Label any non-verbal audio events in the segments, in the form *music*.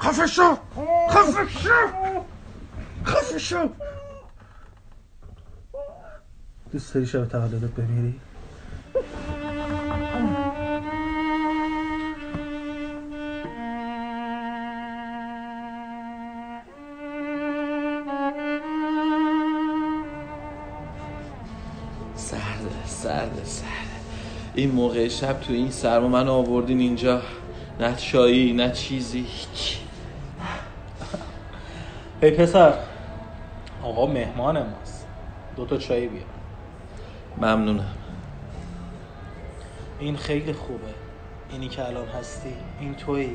خفه شو خفه شو خفه شو دوست داری شب تولدت بمیری؟ سرده سرده سرده. این موقع شب تو این سرما من آوردین اینجا نه چایی نه چیزی. هیچ. ای پسر آقا مهمان ماست. دو تا چای بیار. ممنونم. این خیلی خوبه. اینی که الان هستی این توی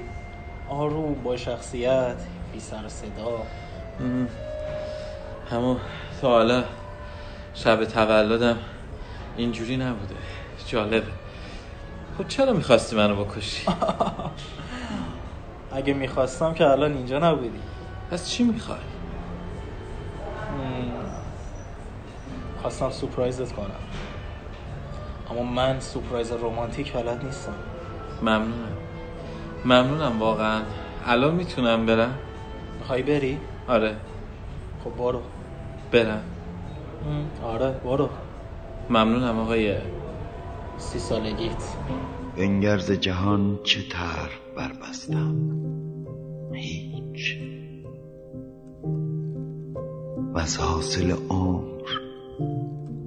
آروم با شخصیت بی سر صدا. همون تا حالا شب تولدم اینجوری نبوده. جالبه. خب چرا می‌خواستی منو بکشی؟ *laughs* اگه می‌خواستم که الان اینجا نبودی. پس چی می‌خوای؟ خواستم سپرایزت کنم. اما من سپرایز رومانتیک بلد نیستم. ممنونم. ممنونم واقعا. الان می‌تونم برم؟ می‌خوای بری؟ آره. خب برو. برم. آره برو. ممنونم آقای سی سالگیت. بنگرز جهان چه تر بربستم؟ هیچ. و از حاصل عمر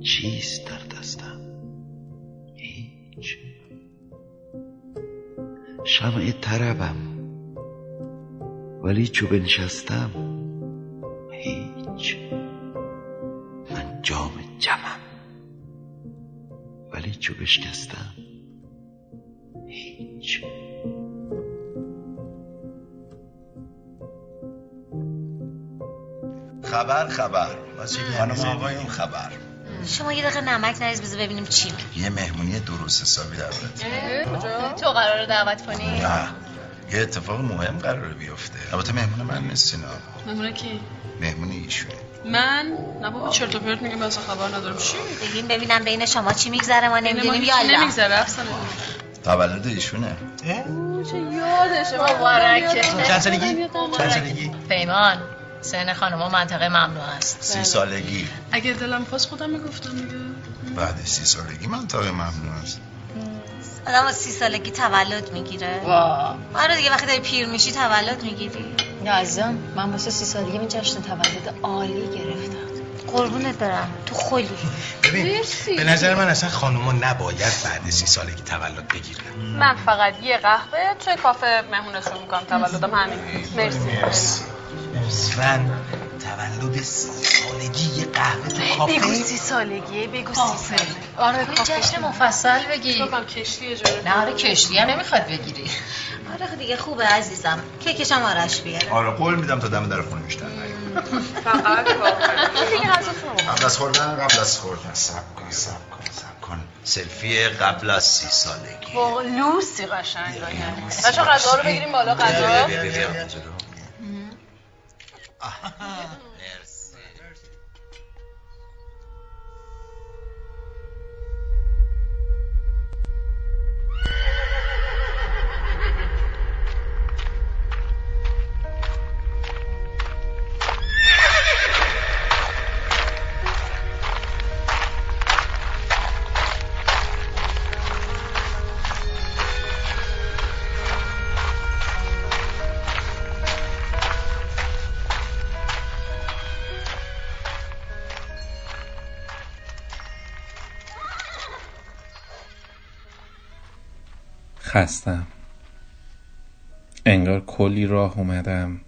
چیست در دستم؟ هیچ. شمع طربم ولی چو بنشستم هیچ. من جام جمم ولی چو بشکستم خبر خبر. واسه خانم آقایون خبر؟ شما یه دقیقه نمک نریز بذار ببینیم چی. یه مهمونی درست حسابی دعوت تو قرار دعوت کنی؟ نه. یه اتفاق مهم قراره بیفته. البته مهمون من نیستین مهمونه کی؟ مهمونی ایشونه. من؟ نه بابا چرت و پرت میگم اصلا خبر ندارم. چی؟ بگیم ببینم بین شما چی میگذره ما نمی‌دونیم یالا نمیگذره افسانه تولد ایشونه. چه یادشه. مبارکه. چند سالگی؟ چند سالگی؟ پیمان. سن خانما منطقه ممنوع است. سی سالگی. اگه دلم خواست خودم می‌گفتم دیگه. بعد سی سالگی من تا ممنون است. آدم از سی سالگی تولد می‌گیره. وا آره دیگه وقتی داری پیر میشی تولد می‌گیری. نه عزیزم من واسه سی سالگی می جشن تولد عالی گرفتم. قربونت برم. تو خلی. ببین به نظر من اصلا خانوما نباید بعد سی سالگی تولد بگیرن. من فقط یه قهوه توی کافه مهمونتون می‌کنم تولدم همین. مرسی. من تولد سی سالگی یه قهوه تو کافه. بگو سی سالگیه بگو سی سالگی. آره یه جشن مفصل بگی. بگم کشتی اجاره نه آره کشتی هم نمی‌خواد بگیری. آره خب دیگه خوبه عزیزم. کیکشم آرش بیاره. آره قول میدم تا دم در خونه بیشتر فقط کافه *laughs* رو قبل از خوردن قبل از خوردن. سب کن سب کن سب کن. سلفی قبل از سی سالگی. با لوسی قشنگ. بچه غذا رو بگیریم بالا غذا. Ah, *laughs* there خستم. انگار کلی راه اومدم.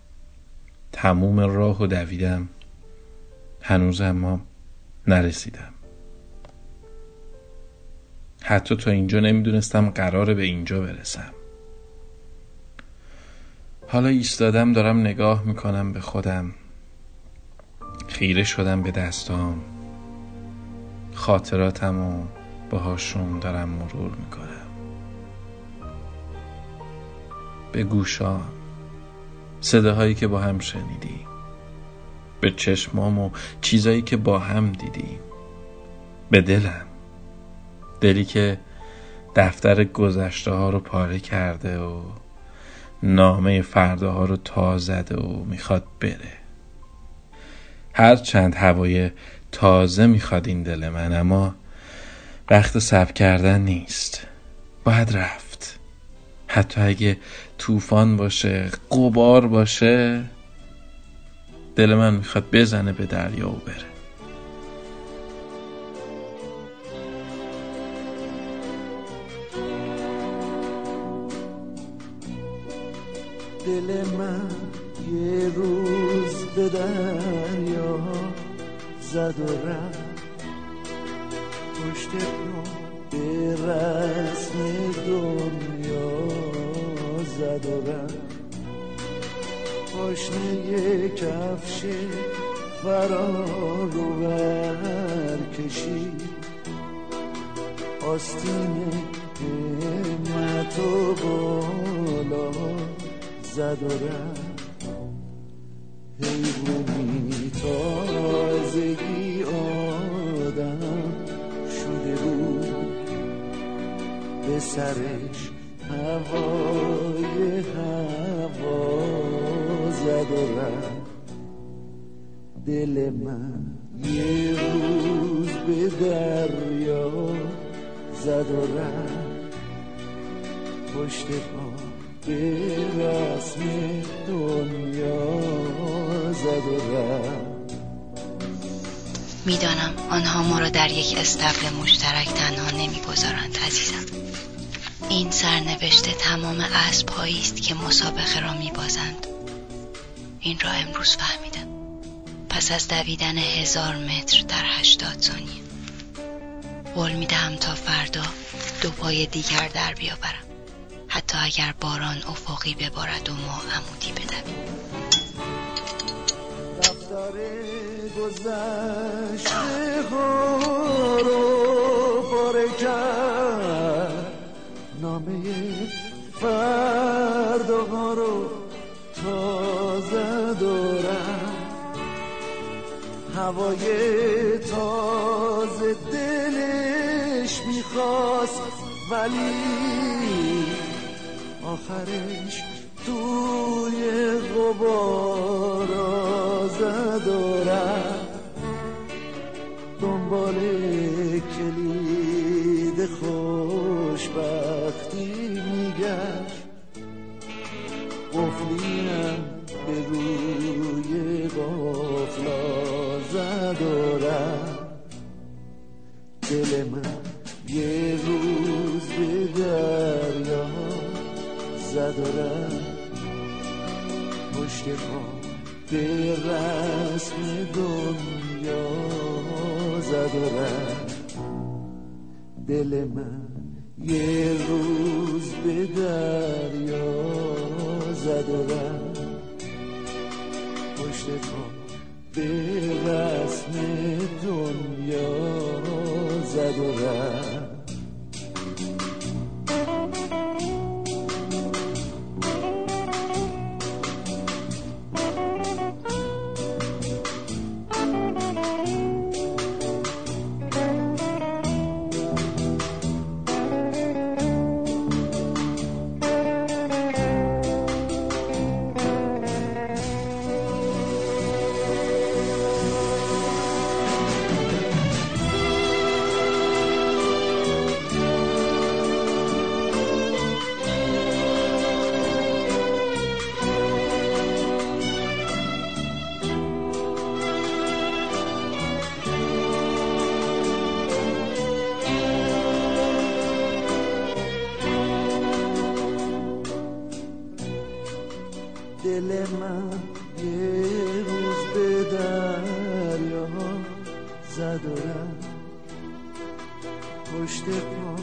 تموم راه و دویدم. هنوز اما نرسیدم. حتی تا اینجا نمی‌دونستم قراره به اینجا برسم. حالا ایستادم دارم نگاه می‌کنم به خودم. خیره شدم به دستام. خاطراتم و باهاشون دارم مرور می‌کنم. به گوشا صداهایی که با هم شنیدی به چشمام و چیزایی که با هم دیدی به دلم دلی که دفتر گذشته ها رو پاره کرده و نامه فرداها رو تا زده و می‌خواد بره. هر چند هوای تازه می‌خواد این دل من اما وقت صبر کردن نیست. باید رفت. حتی اگه طوفان باشه قبار باشه دل من می‌خواد بزنه به دریا و بره. دل من یه روز به دریا زد و رفت. پشت پا به رسم دنیا زد و رفت. پاشنه کفش فرار رو بر کشید. آستین همت و بالا زد و حیوانی تازگی آدم شده بود. به سرش هوای رفت دل من یه روز به دریا زد و رفت. پشت پا به رسم دنیا زد و رفت. می‌دانم آنها ما را در یک استبل مشترک تنها نمی‌گذارند عزیزم. این سرنوشت تمام اسب است که مسابقه را میبازند. این را امروز فهمیدم. پس از دویدن هزار متر در هشتاد ثانیه. قول می‌دهم تا فردا دو پای دیگر در بیاورم. حتی اگر باران افقی ببارد و ما عمودی بدویم. گذشته هوای تازه دلش می‌خواست ولی آخرش توی غبار زد و دنبال کلید خوشبختی پا به رسم دنیا زد رفت. دل من یه روز به دریا زد رفت. پشت پا به رسم دنیا زد رفت. دل من یه روز به دریا زد و پشت پا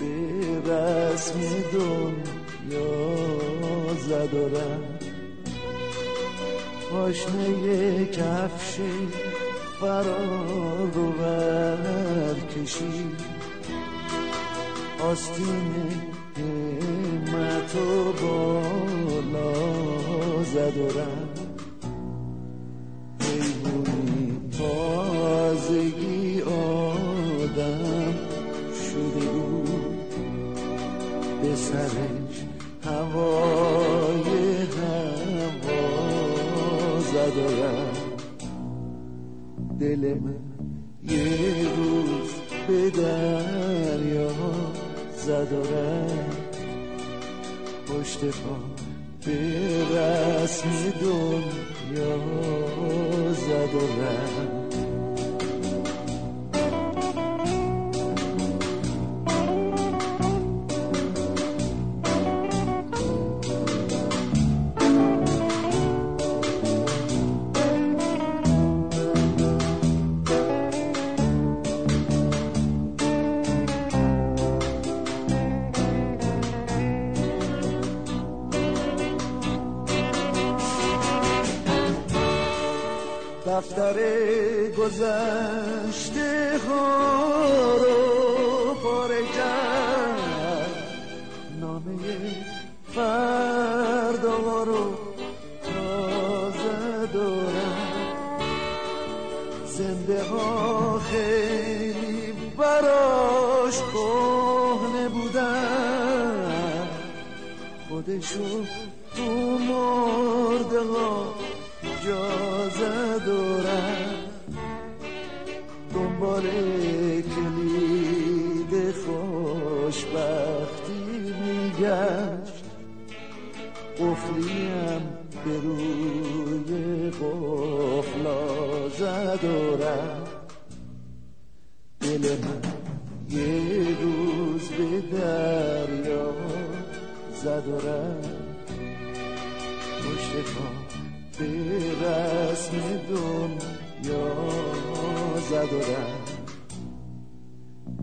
به رسم دنیا زد و پاشنه کفش فرار بر کشید آستین همت و بالا ندارم. حیوانی تازگی آدم شده بود. به سرش هوای هوا زدارم. دل من یه روز به دریا زدارم. پشت پا به رسم دنیا زد و زنده ها خیلی براش کهنه بودن. خودشو رفت دل من یه روز به دریا زد و پشت پا به رسم دنیا زد و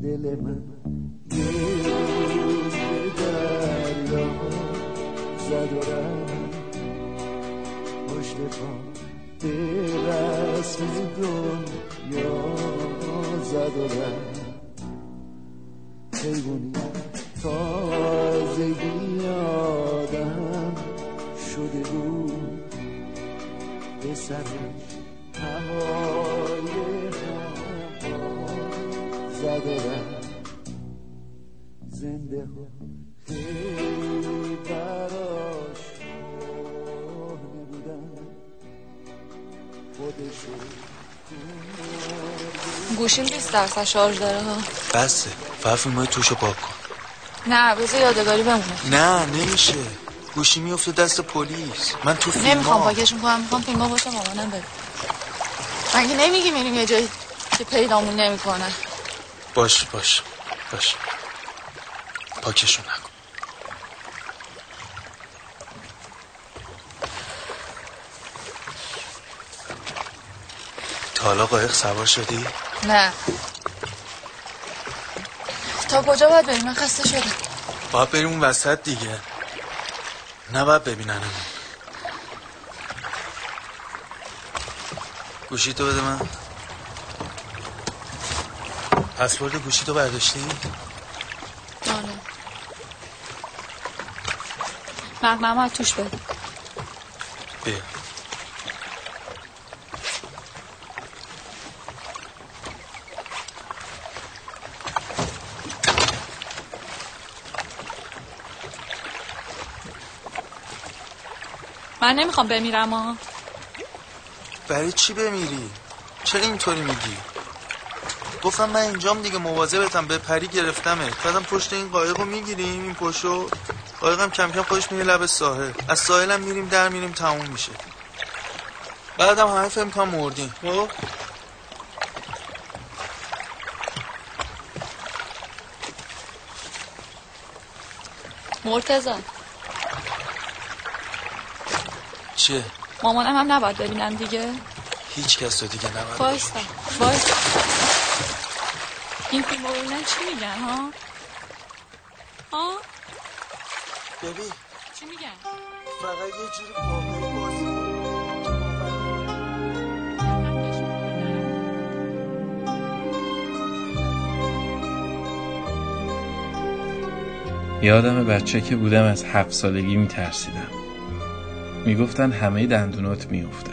دل من یه روز به دریا زد و پشت پا رسم دنیا زد و حیوانی تازگی آدم شده بود. به سرش هوای هوا زد و زنده ها گوشیم 20 درصد شارژ داره ها. بسه. فقط فیلمای توشو پاک کن. نه بذار یادگاری بمونه. نه نمیشه. گوشی میفته دست پلیس. من تو فیلم نمی‌خوام پاکش می‌کنم. می‌خوام فیلم ها واسه مامانم بده مگه نمیگی میریم یه جایی که پیدامون نمی‌کنه؟ باش باش باش. پاکشون نکن. تا حالا قایق سوار شدی؟ نه. تا کجا باید بریم؟ من خسته شدم. باید بریم اون وسط دیگه. نباید ببیننمون. گوشی تو بده من. پسورد گوشی تو برداشتی؟ آره مقنمه توش بده من نمی‌خوام بمیرم ها برای چی بمیری؟ چرا اینطوری میگی؟ گفتم من اینجام دیگه مواظبتم به پری گرفتمه. بعدم پشت این قایق رو می‌گیریم این پشتو. قایقم کم کم خودش میره لب ساحل. از ساحلم میریم در میریم تموم میشه. بعدم همه فهم کنم مردیم. خب؟ مرتزا چیه؟ مامانم هم نباید ببینم دیگه. هیچ کس تو دیگه نباید وایستا وایستا این فیلم رو چی میگن ها؟ ها؟ ببین. چی میگن؟ فقط یه جوری واقعی بازی. یادم بچه که بودم از هفت سالگی میترسیدم. می‌گفتن همه دندونات میفته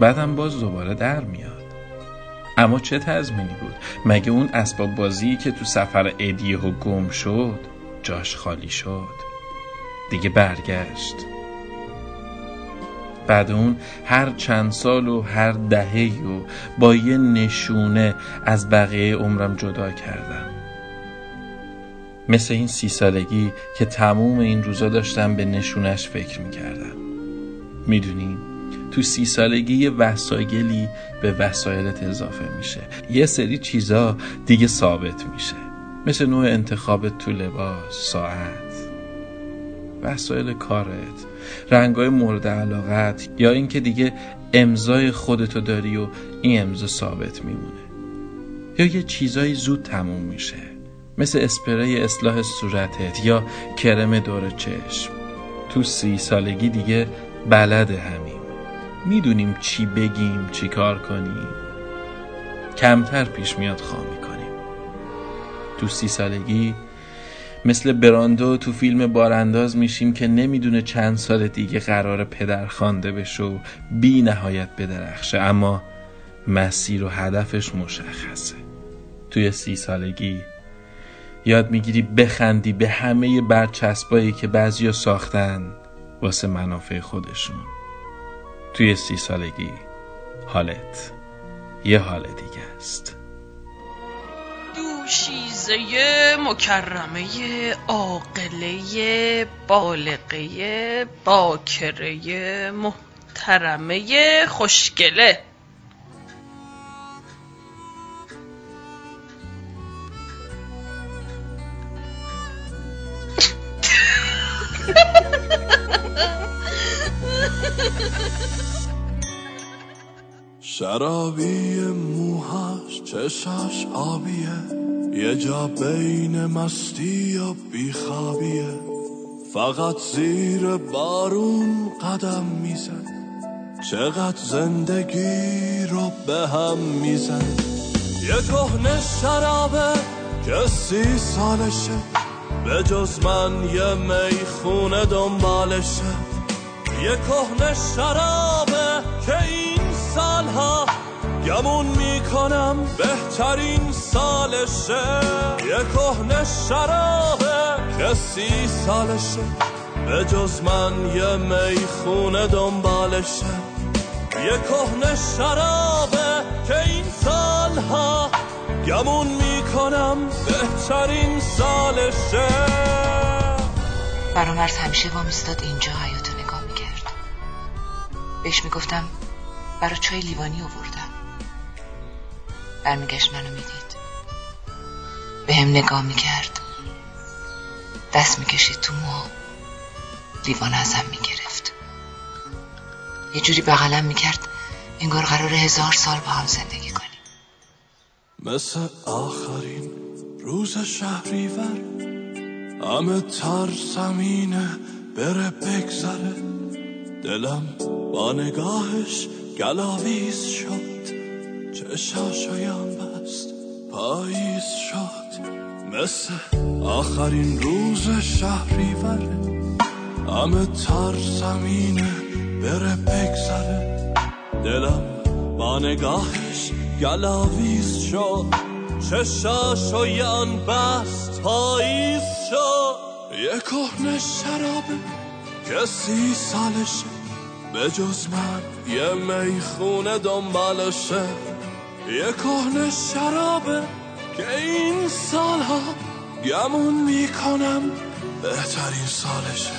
بعدم باز دوباره در میاد. اما چه تضمینی بود؟ مگه اون اسباب بازی که تو سفر ادیه و گم شد جاش خالی شد؟ دیگه برگشت. بعد اون هر چند سال و هر دهه و با یه نشونه از بقیه عمرم جدا کردم. مثل این سی سالگی که تموم این روزا داشتم به نشونش فکر می‌کردم. می‌دونیم تو سی سالگی یه وسایلی به وسایلت اضافه میشه. یه سری چیزا دیگه ثابت میشه. مثل نوع انتخابت تو لباس ساعت وسایل کارت رنگای مورد علاقت یا اینکه دیگه امضای خودتو داری و این امضا ثابت میمونه. یا یه چیزایی زود تموم میشه. مثل اسپری اصلاح صورتت یا کرم دور چشم. تو سی سالگی دیگه بلد همیم. می‌دونیم چی بگیم چی کار کنیم. کمتر پیش میاد خوامی کنیم تو سی سالگی مثل براندو تو فیلم بارانداز میشیم که نمی‌دونه چند سال دیگه قرار پدر خوانده بشه و بی نهایت بدرخشه اما مسیر و هدفش مشخصه. توی سی سالگی یاد می‌گیری بخندی به همه برچسبایی که بعضیا ساختن واسه منافع خودشون. توی سی سالگی حالت یه حال دیگه است. دوشیزه مکرمه عاقله بالغه باکره محترمه خوشگله. شرابی موهاش چشاش آبیه. یه جا بین مستی و بیخوابیه. فقط زیر بارون قدم میزن. چقدر زندگی رو به هم میزن. یه کهنه شرابه که سی سالشه. به جز من یه می‌خونه دنبالشه یه کهنه شرابه که این سالها گمون می‌کنم بهترین سالشه. یه کهنه شرابه که سی سالشه. به جز من یه می‌خونه دنبالشه یه کهنه شرابه که این سالها گمون می‌کنم بهترین سالشه فرامرز همیشه وامیستاد اینجا حیاتو نگاه می‌کرد. بهش می‌گفتم برا چای لیوانی آوردم. برمیگشت منو می‌دید. به هم نگاه می‌کرد. دست می‌کشید تو مو. لیوان ازم می‌گرفت. یه جوری بغلم می‌کرد انگار قرار هزار سال با هم زندگی مثل آخرین روز شهریور همه ترسمینه بره بگذره. دلم با نگاهش گلاویز شد چشاشویم بست پاییز شد. مثل آخرین روز شهریوره همه ترسمینه بره بگذره. دلم با نگاهش گلاویز شد چشاشویم بست پاییز شد. یه کهنه شرابه که سی سالشه به جز من یه می‌خونه دنبالشه. یه کهنه شرابه که این سالها گمون می‌کنم بهترین سالشه.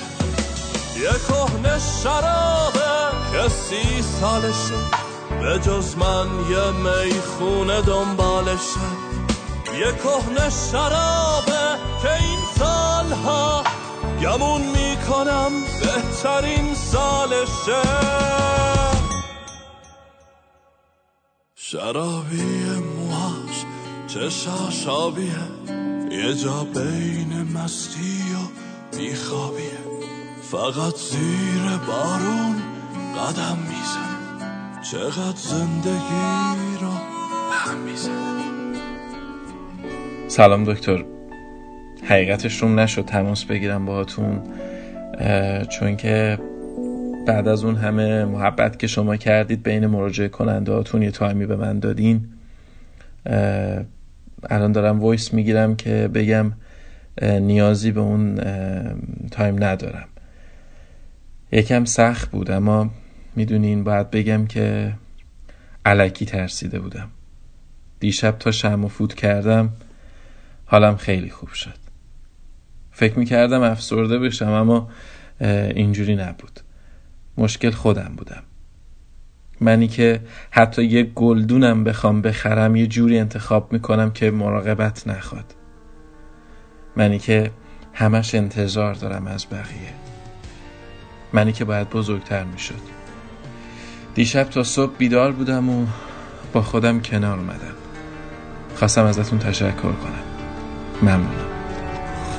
یه کهنه شرابه که سی سالشه. به جز من یه می‌خونه دنبالشه یه کهنه شرابه که این سالها گمون می‌کنم بهترین سالشه شرابی موهاش چشاش آبیه یه جا بین مستی و بیخوابیه فقط زیر بارون قدم می‌زنه چقدر زندگی به هم سلام دکتر. حقیقتش روم نشد تماس بگیرم باهاتون چون که بعد از اون همه محبت که شما کردید بین مراجعه کننده هاتون یه تایمی به من دادین. الان دارم voice می‌گیرم که بگم نیازی به اون time ندارم. یکم سخت بود اما می‌دونین باید بگم که الکی ترسیده بودم. دیشب تا شمعو فوت کردم حالم خیلی خوب شد. فکر می‌کردم افسرده بشم اما اینجوری نبود. مشکل خودم بودم. منی که حتی یه گلدونم بخوام بخرم یه جوری انتخاب می‌کنم که مراقبت نخواد. منی که همش انتظار دارم از بقیه. منی که باید بزرگتر می‌شد. دیشب تا صبح بیدار بودم و با خودم کنار اومدم. خواستم ازتون تشکر کنم. ممنونم.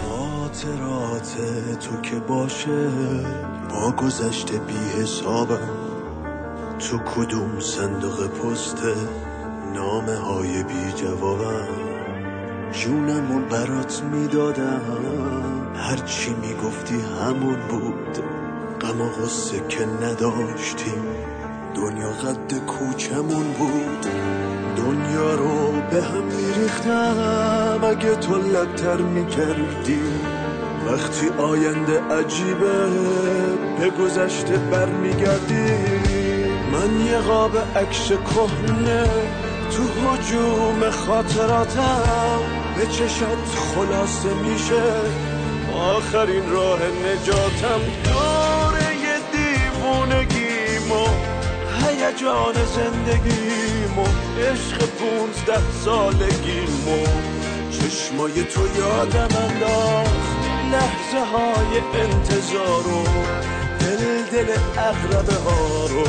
خاطرات تو که باشه با گذشته بی حسابم. تو کدوم صندوق پست نامه های بی جوابم؟ جونم برات می‌دادم. هرچی می‌گفتی همون بود. غم و غصه که نداشتیم. دنیا قد کوچمون بود. دنیا رو به هم میریختم. اگه تو لبتر می‌کردی وقتی آینده عجیبه به گذشته برمیگردی. من یه قاب عکس کهنه تو حجوم خاطراتم. به چشات خلاصه میشه. آخرین راه نجاتم. دوره یه دیوونگیمو هیجان زندگیمو عشق پونزده سالگیمو. چشمای تو یادم انداخت لحظه های انتظارو. دل دل اغربه ها رو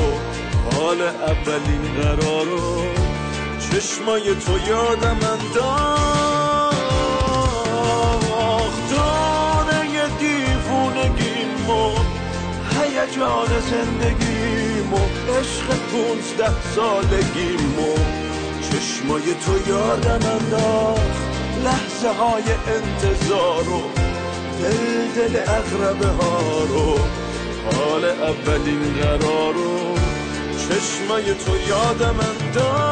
حال اولین قرارو. چشمای تو یادم انداخت دانه دیوونگیمو. هیجان زندگیمو عشق پونزده سالگیمو. چشمای تو یادم انداخت لحظه های انتظارو. دل دل اغربه ها رو حال اولین قرارو. چشمای تو یادم انداخت.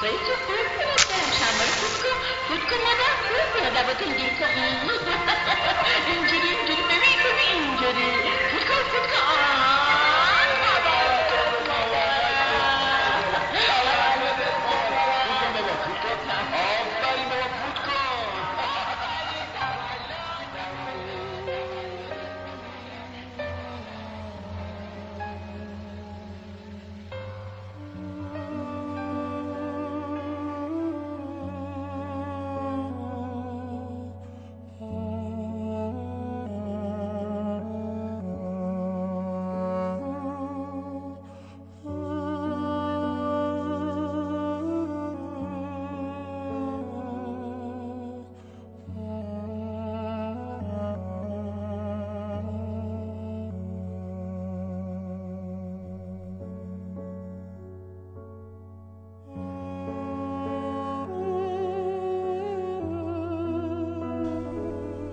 باید تو خوب کنت برم شنبایی فوت کن فوت کن مادر خوب کنه لبات اینجوری کن اینجوری اینجوری ببین ببین اینجوری فوت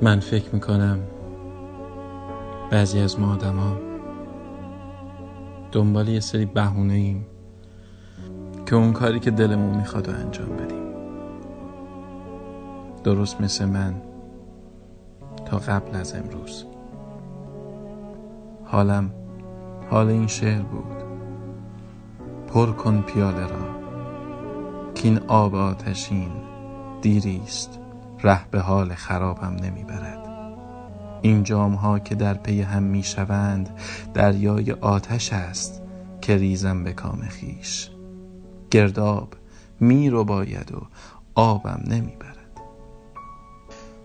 من فکر می‌کنم بعضی از ما آدما دنبال یه سری بهونه ایم که اون کاری که دلمون می‌خواد رو انجام بدیم. درست مثل من تا قبل از امروز. حالم حال این شعر بود. پر کن پیاله را کین آب آتشین دیریست. ره به حال خرابم نمی‌برد. این جام ها که در پی هم می شوند دریای آتش است که ریزم به کام خیش. گرداب می رو باید و آبم نمی برد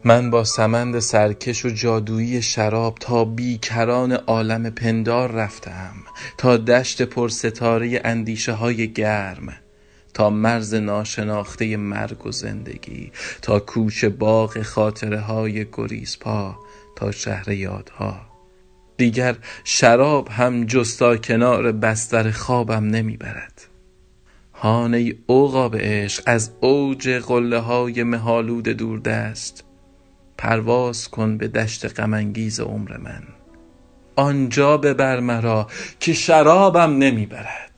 من با سمند سرکش و جادویی شراب تا بیکران عالم پندار رفتم تا دشت پر ستاره اندیشه های گرم تا مرز ناشناخته مرگ و زندگی تا کوچه باغ خاطره های گریزپا تا شهر یادها. دیگر شراب هم جستا کنار بستر خوابم نمی برد هان ای عقاب عشق از اوج قله های مهالود دوردست پرواز کن به دشت غم انگیز عمر من. آنجا ببر مرا که شرابم نمی برد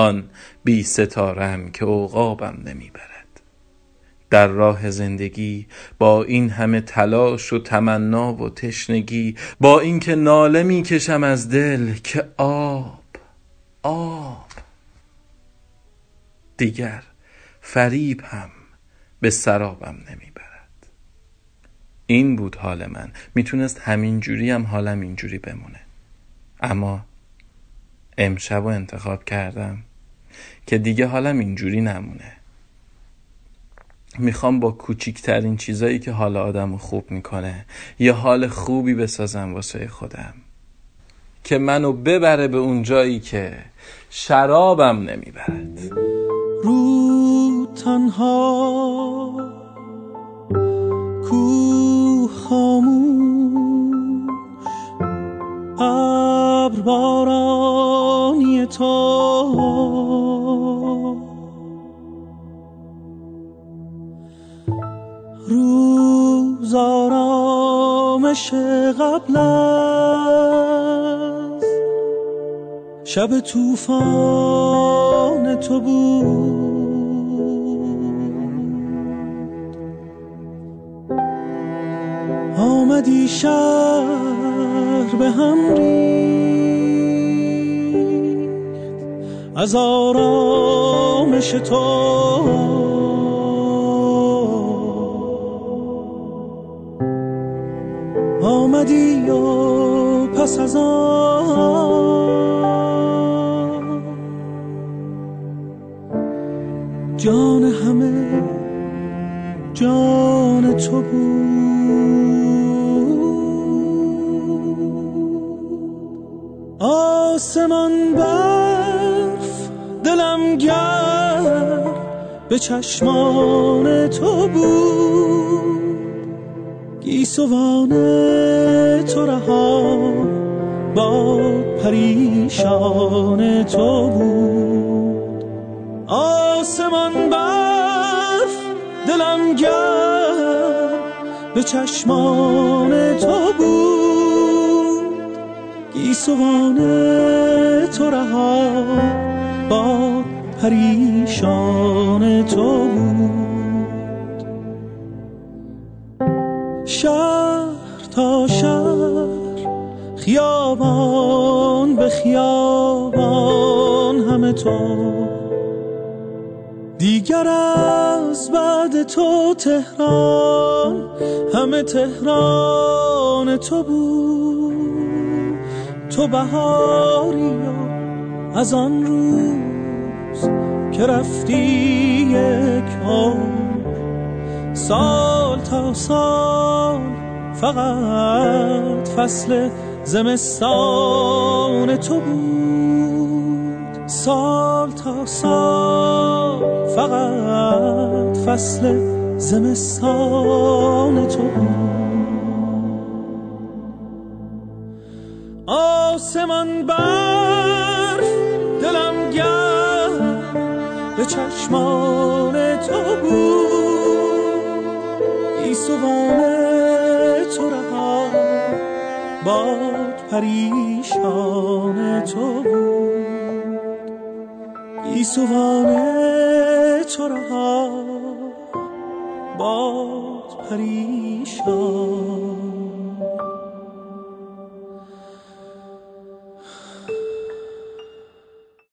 آن بی ستارم که عقابم نمی برد در راه زندگی با این همه تلاش و تمنا و تشنگی با اینکه ناله می کشم از دل که آب آب. دیگر فریب هم به سرابم نمی برد این بود حال من. می‌تونست همین جوری هم حالم اینجوری بمونه. اما امشب رو انتخاب کردم. که دیگه حالم اینجوری نمونه. می‌خوام با کوچیکترین چیزایی که حال آدم خوب می‌کنه یه حال خوبی بسازم واسه خودم. که منو ببره به اون جایی که شرابم نمی‌برد. رو تنها کوه خاموش ابر آرامش قبل از شب توفان تو بود. آمدی شهر به هم ریخت. از آرامش تو و پس از آن جان همه جان تو بود. آسمان برف دلم گرد به چشمان تو بود. گیسوان تو رها با پریشان تو بود. آسمان برف دلم گرد به چشمان تو بود. گیسوان تو رها با پریشان تو بود. خیابان به خیابان همه تو. دیگر از بعد تو تهران همه تهران تو بود. تو بهاری از آن روز که رفتی یک عمر سال تا سال فقط فصل زمستان تو بود. سال تا سال فقط فصل زمستان تو بود. آسمان برف دلم گرد به چشمان تو بود. گیسوان تو رها باد پریشان تو بود. گیسوان تو رها باد پریشان